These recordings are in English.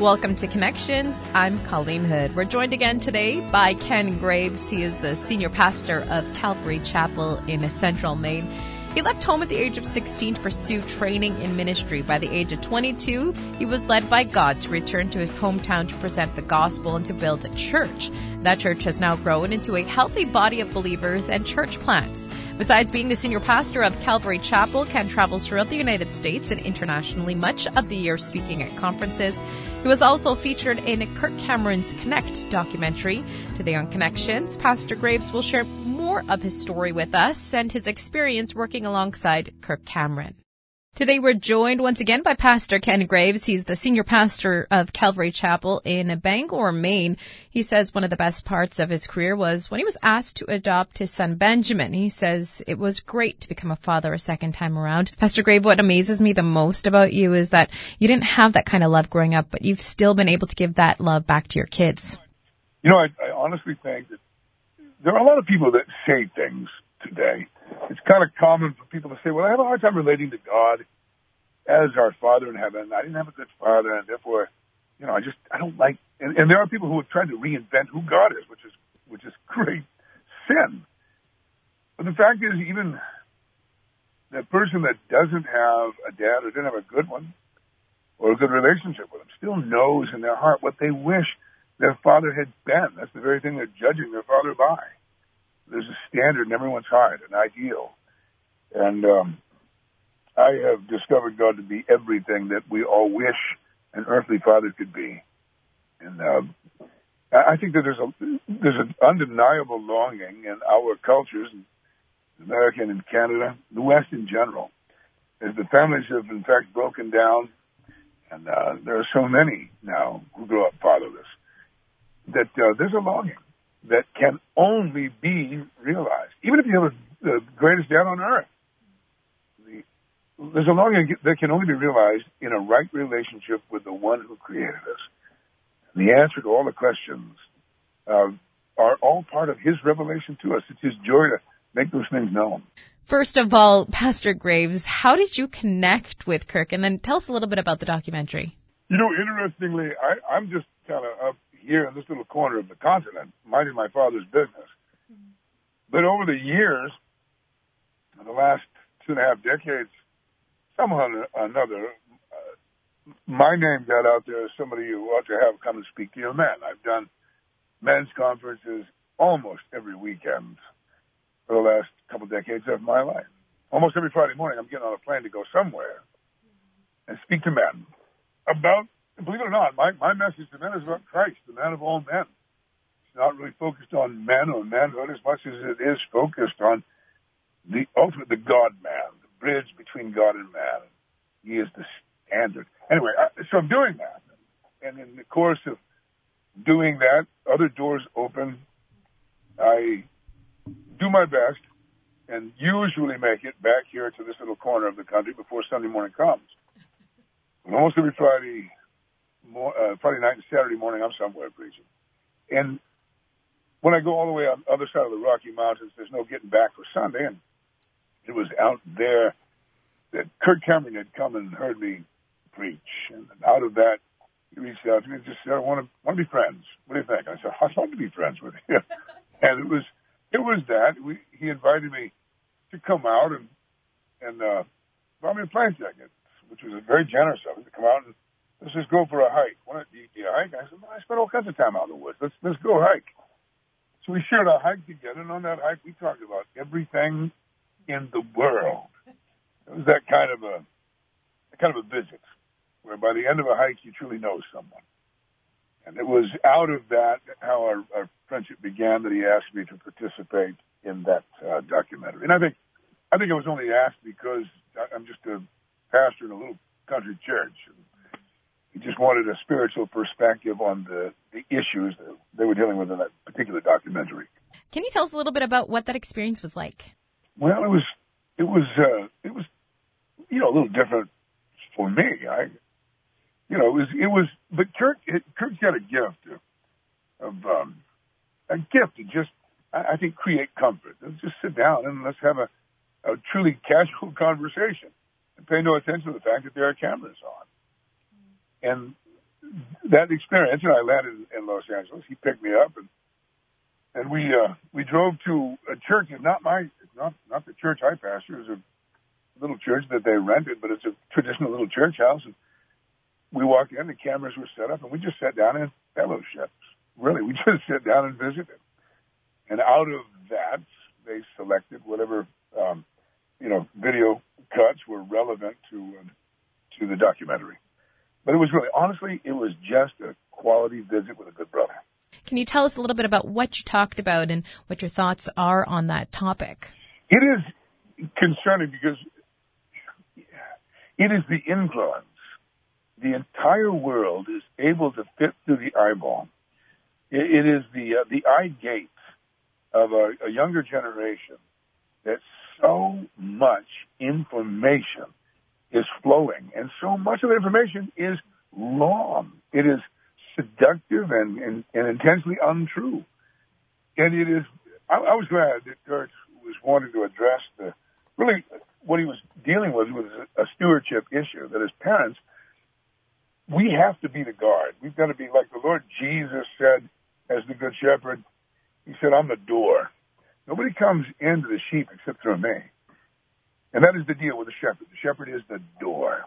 Welcome to Connections. I'm Colleen Hood. We're joined again today by Ken Graves. He is the senior pastor of Calvary Chapel in Central Maine. He left home at the age of 16 to pursue training in ministry. By the age of 22, he was led by God to return to his hometown to present the gospel and to build a church. That church has now grown into a healthy body of believers and church plants. Besides being the senior pastor of Calvary Chapel, Ken travels throughout the United States and internationally much of the year speaking at conferences. He was also featured in Kirk Cameron's Connect documentary. Today on Connections, Pastor Graves will share more of his story with us and his experience working alongside Kirk Cameron. Today we're joined once again by Pastor Ken Graves. He's the senior pastor of Calvary Chapel in Bangor, Maine. He says one of the best parts of his career was when he was asked to adopt his son Benjamin. He says it was great to become a father a second time around. Pastor Graves, what amazes me the most about you is that you didn't have that kind of love growing up, but you've still been able to give that love back to your kids. You know, I, I honestly think that there are a lot of people that say things today it's kind of common for people to say, well, I have a hard time relating to God as our Father in heaven. I didn't have a good father, and therefore, you know, I just, I don't like, and, and there are people who have tried to reinvent who God is, which is, which is great sin. But the fact is, even that person that doesn't have a dad or didn't have a good one or a good relationship with him still knows in their heart what they wish their father had been. That's the very thing they're judging their father by there's a standard in everyone's heart, an ideal. And um, I have discovered God to be everything that we all wish an earthly father could be. And uh, I think that there's a there's an undeniable longing in our cultures, America and Canada, the West in general, as the families have in fact broken down, and uh, there are so many now who grow up fatherless, that uh, there's a longing that can only be realized. Even if you have a, the greatest dad on earth, the, there's a longing that can only be realized in a right relationship with the one who created us. And the answer to all the questions uh, are all part of his revelation to us. It's his joy to make those things known. First of all, Pastor Graves, how did you connect with Kirk? And then tell us a little bit about the documentary. You know, interestingly, I, I'm just kind of here in this little corner of the continent, minding my father's business. But over the years, in the last two and a half decades, somehow or another, uh, my name got out there as somebody you ought to have come and speak to your men. I've done men's conferences almost every weekend for the last couple decades of my life. Almost every Friday morning, I'm getting on a plane to go somewhere and speak to men about believe it or not, my, my message to men is about Christ, the man of all men. It's not really focused on men or manhood as much as it is focused on the ultimate, the God man, the bridge between God and man. He is the standard. Anyway, I, so I'm doing that. And in the course of doing that, other doors open. I do my best and usually make it back here to this little corner of the country before Sunday morning comes. And almost every Friday uh, Friday night and Saturday morning, I'm somewhere preaching. And when I go all the way on the other side of the Rocky Mountains, there's no getting back for Sunday. And it was out there that Kirk Cameron had come and heard me preach. And out of that, he reached out to me and just said, I want to, want to be friends. What do you think? I said, I'd love to be friends with you. and it was, it was that. We, he invited me to come out and, and, uh, bought me a plane ticket, which was very generous of him to come out and let's just go for a hike. Why do you, do you hike? I said, well, I spent all kinds of time out in the woods. Let's let's go hike. So we shared a hike together, and on that hike we talked about everything in the world. It was that kind of a kind of a visit, where by the end of a hike you truly know someone. And it was out of that how our, our friendship began that he asked me to participate in that uh, documentary. And I think I think I was only asked because I'm just a pastor in a little country church. And just wanted a spiritual perspective on the, the issues that they were dealing with in that particular documentary. Can you tell us a little bit about what that experience was like? Well, it was it was uh, it was you know a little different for me. I you know it was it was but Kirk Kirk's got a gift of, of um, a gift to just I, I think create comfort. Let's just sit down and let's have a, a truly casual conversation and pay no attention to the fact that there are cameras on. And that experience, and I landed in Los Angeles. He picked me up, and and we uh, we drove to a church. It's not my, not not the church I pastor. It's a little church that they rented, but it's a traditional little church house. And we walked in, the cameras were set up, and we just sat down and fellowships. Really, we just sat down and visited. And out of that, they selected whatever um, you know video cuts were relevant to uh, to the documentary. But it was really, honestly, it was just a quality visit with a good brother. Can you tell us a little bit about what you talked about and what your thoughts are on that topic? It is concerning because it is the influence. The entire world is able to fit through the eyeball. it is the uh, the eye gate of a, a younger generation that so much information is flowing, and so much of the information is wrong. It is seductive and, and, and intensely untrue. And it is, I, I was glad that Kirk was wanting to address the, really what he was dealing with was a, a stewardship issue that as parents, we have to be the guard. We've got to be like the Lord Jesus said as the good shepherd. He said, I'm the door. Nobody comes into the sheep except through me. And that is the deal with the shepherd. The shepherd is the door.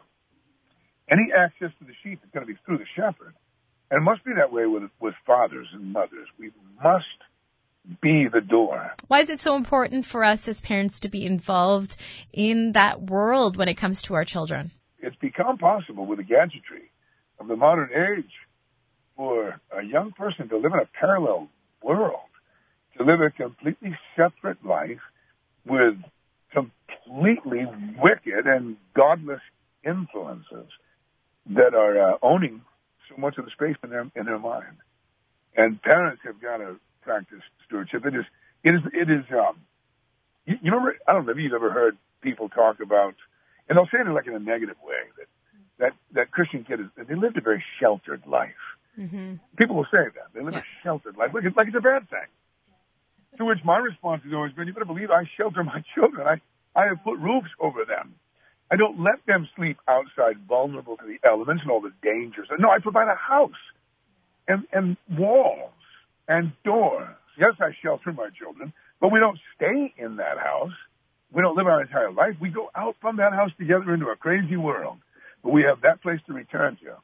Any access to the sheep is going to be through the shepherd. And it must be that way with, with fathers and mothers. We must be the door. Why is it so important for us as parents to be involved in that world when it comes to our children? It's become possible with the gadgetry of the modern age for a young person to live in a parallel world, to live a completely separate life with completely wicked and godless influences that are uh, owning so much of the space in their in their mind. And parents have got to practice stewardship. It is it is it is um you, you know I don't know if you've ever heard people talk about and they'll say it like in a negative way that that that Christian kid is they lived a very sheltered life. Mm-hmm. People will say that they live yeah. a sheltered life, like it's like it's a bad thing. To which my response has always been, "You better believe I shelter my children. I I have put roofs over them. I don't let them sleep outside, vulnerable to the elements and all the dangers. No, I provide a house and, and walls and doors. Yes, I shelter my children, but we don't stay in that house. We don't live our entire life. We go out from that house together into a crazy world, but we have that place to return to.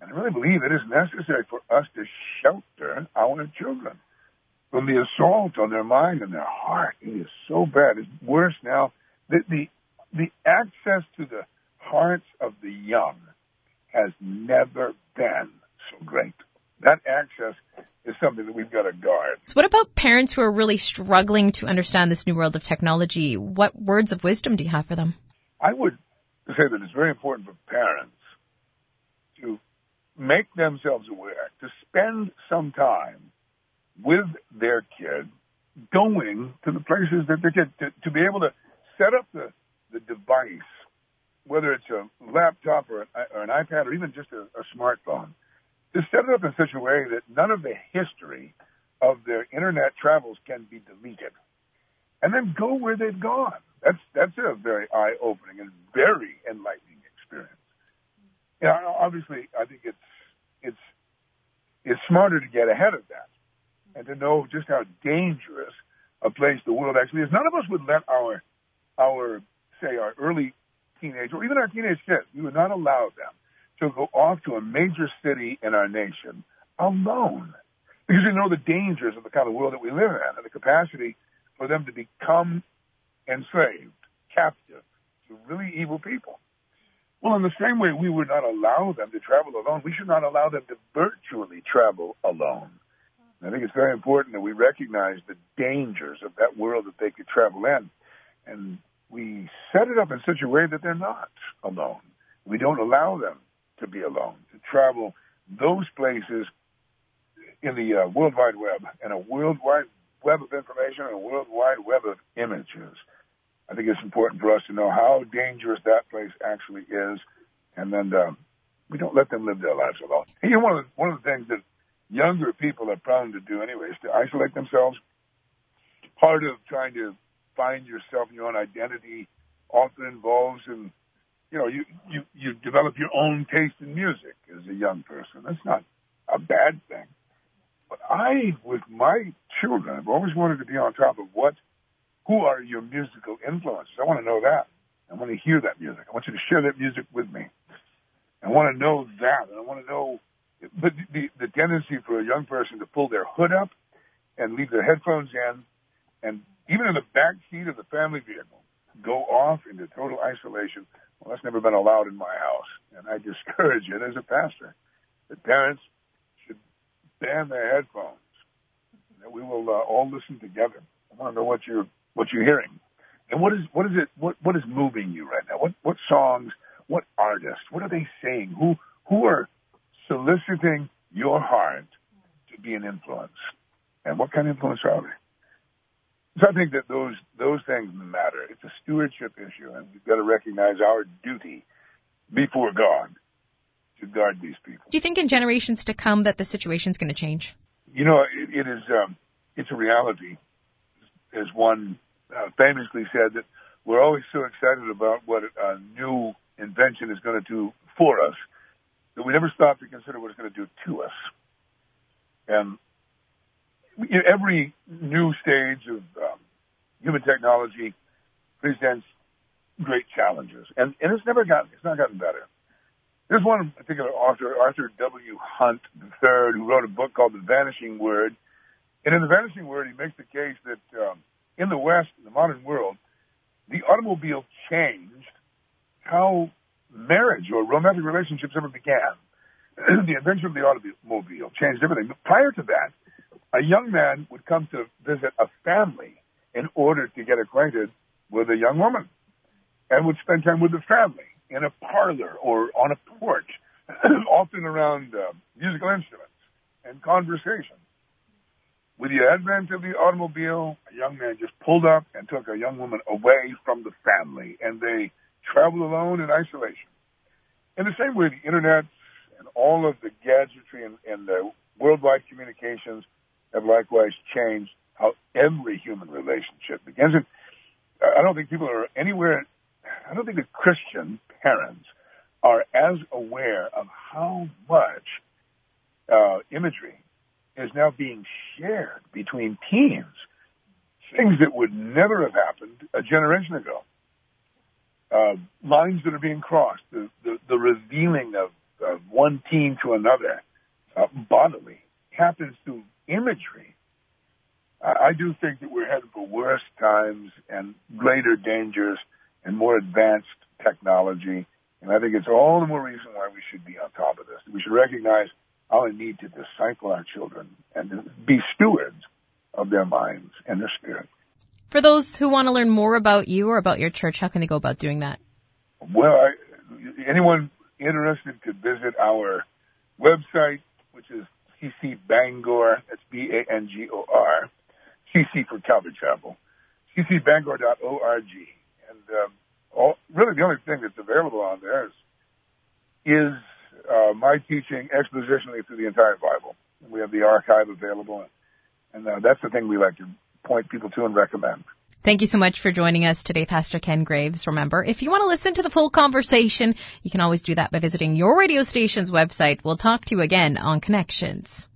And I really believe it is necessary for us to shelter our children from the assault on their mind and their heart. It is so bad. It's worse now. The, the, the access to the hearts of the young has never been so great. That access is something that we've got to guard. So what about parents who are really struggling to understand this new world of technology? What words of wisdom do you have for them? I would say that it's very important for parents to make themselves aware, to spend some time with their kid going to the places that they kid to, to be able to set up the, the device, whether it's a laptop or an, or an iPad or even just a, a smartphone, to set it up in such a way that none of the history of their internet travels can be deleted. And then go where they've gone. That's that's a very eye opening and very enlightening experience. Know, obviously I think it's it's it's smarter to get ahead of that and to know just how dangerous a place the world actually is. None of us would let our, our, say, our early teenage or even our teenage kids, we would not allow them to go off to a major city in our nation alone. Because we know the dangers of the kind of world that we live in and the capacity for them to become enslaved, captive to really evil people. Well, in the same way we would not allow them to travel alone, we should not allow them to virtually travel alone. I think it's very important that we recognize the dangers of that world that they could travel in. And we set it up in such a way that they're not alone. We don't allow them to be alone, to travel those places in the uh, World Wide Web and a World Wide Web of information and a World Wide Web of images. I think it's important for us to know how dangerous that place actually is, and then uh, we don't let them live their lives alone. And you know, one of the, one of the things that younger people are prone to do anyways, to isolate themselves. Part of trying to find yourself and your own identity often involves in you know, you, you, you develop your own taste in music as a young person. That's not a bad thing. But I, with my children, I've always wanted to be on top of what, who are your musical influences? I want to know that. I want to hear that music. I want you to share that music with me. I want to know that. And I want to know, but the, the tendency for a young person to pull their hood up and leave their headphones in and even in the back seat of the family vehicle, go off into total isolation. Well, that's never been allowed in my house. And I discourage it as a pastor that parents should ban their headphones. That we will uh, all listen together. I want to know what you're what you're hearing, and what is what is it what what is moving you right now? What what songs? What artists? What are they saying? Who who are soliciting your heart to be an influence? And what kind of influence are they? So I think that those those things matter. It's a stewardship issue, and we've got to recognize our duty before God to guard these people. Do you think in generations to come that the situation is going to change? You know, it, it is. Um, it's a reality, as one uh, famously said that we're always so excited about what a new invention is going to do for us that we never stop to consider what it's going to do to us. And every new stage of um, human technology presents great challenges, and and it's never gotten it's not gotten better. There's one particular author, Arthur W. Hunt III, who wrote a book called The Vanishing Word, and in The Vanishing Word, he makes the case that um, in the West, in the modern world, the automobile changed how marriage or romantic relationships ever began. the invention of the automobile changed everything. But prior to that, a young man would come to visit a family in order to get acquainted with a young woman and would spend time with the family in a parlor or on a porch, often around uh, musical instruments and conversation. With the advent of the automobile, a young man just pulled up and took a young woman away from the family, and they traveled alone in isolation. In the same way, the internet and all of the gadgetry and, and the worldwide communications have likewise changed how every human relationship begins. And I don't think people are anywhere, I don't think the Christian parents are as aware of how much uh, imagery is now being shared between teens. Things that would never have happened a generation ago. Uh, lines that are being crossed, the, the, the revealing of, of one teen to another uh, bodily happens through imagery, I do think that we're headed for worse times and greater dangers and more advanced technology. And I think it's all the more reason why we should be on top of this. We should recognize our need to disciple our children and be stewards of their minds and their spirit. For those who want to learn more about you or about your church, how can they go about doing that? Well, I, anyone interested could visit our website, which is CC Bangor, that's B-A-N-G-O-R, CC for Calvary Chapel, ccbangor.org. And um, all, really the only thing that's available on there is, is uh, my teaching expositionally through the entire Bible. We have the archive available, and, and uh, that's the thing we like to point people to and recommend. Thank you so much for joining us today, Pastor Ken Graves. Remember, if you want to listen to the full conversation, you can always do that by visiting your radio station's website. We'll talk to you again on Connections.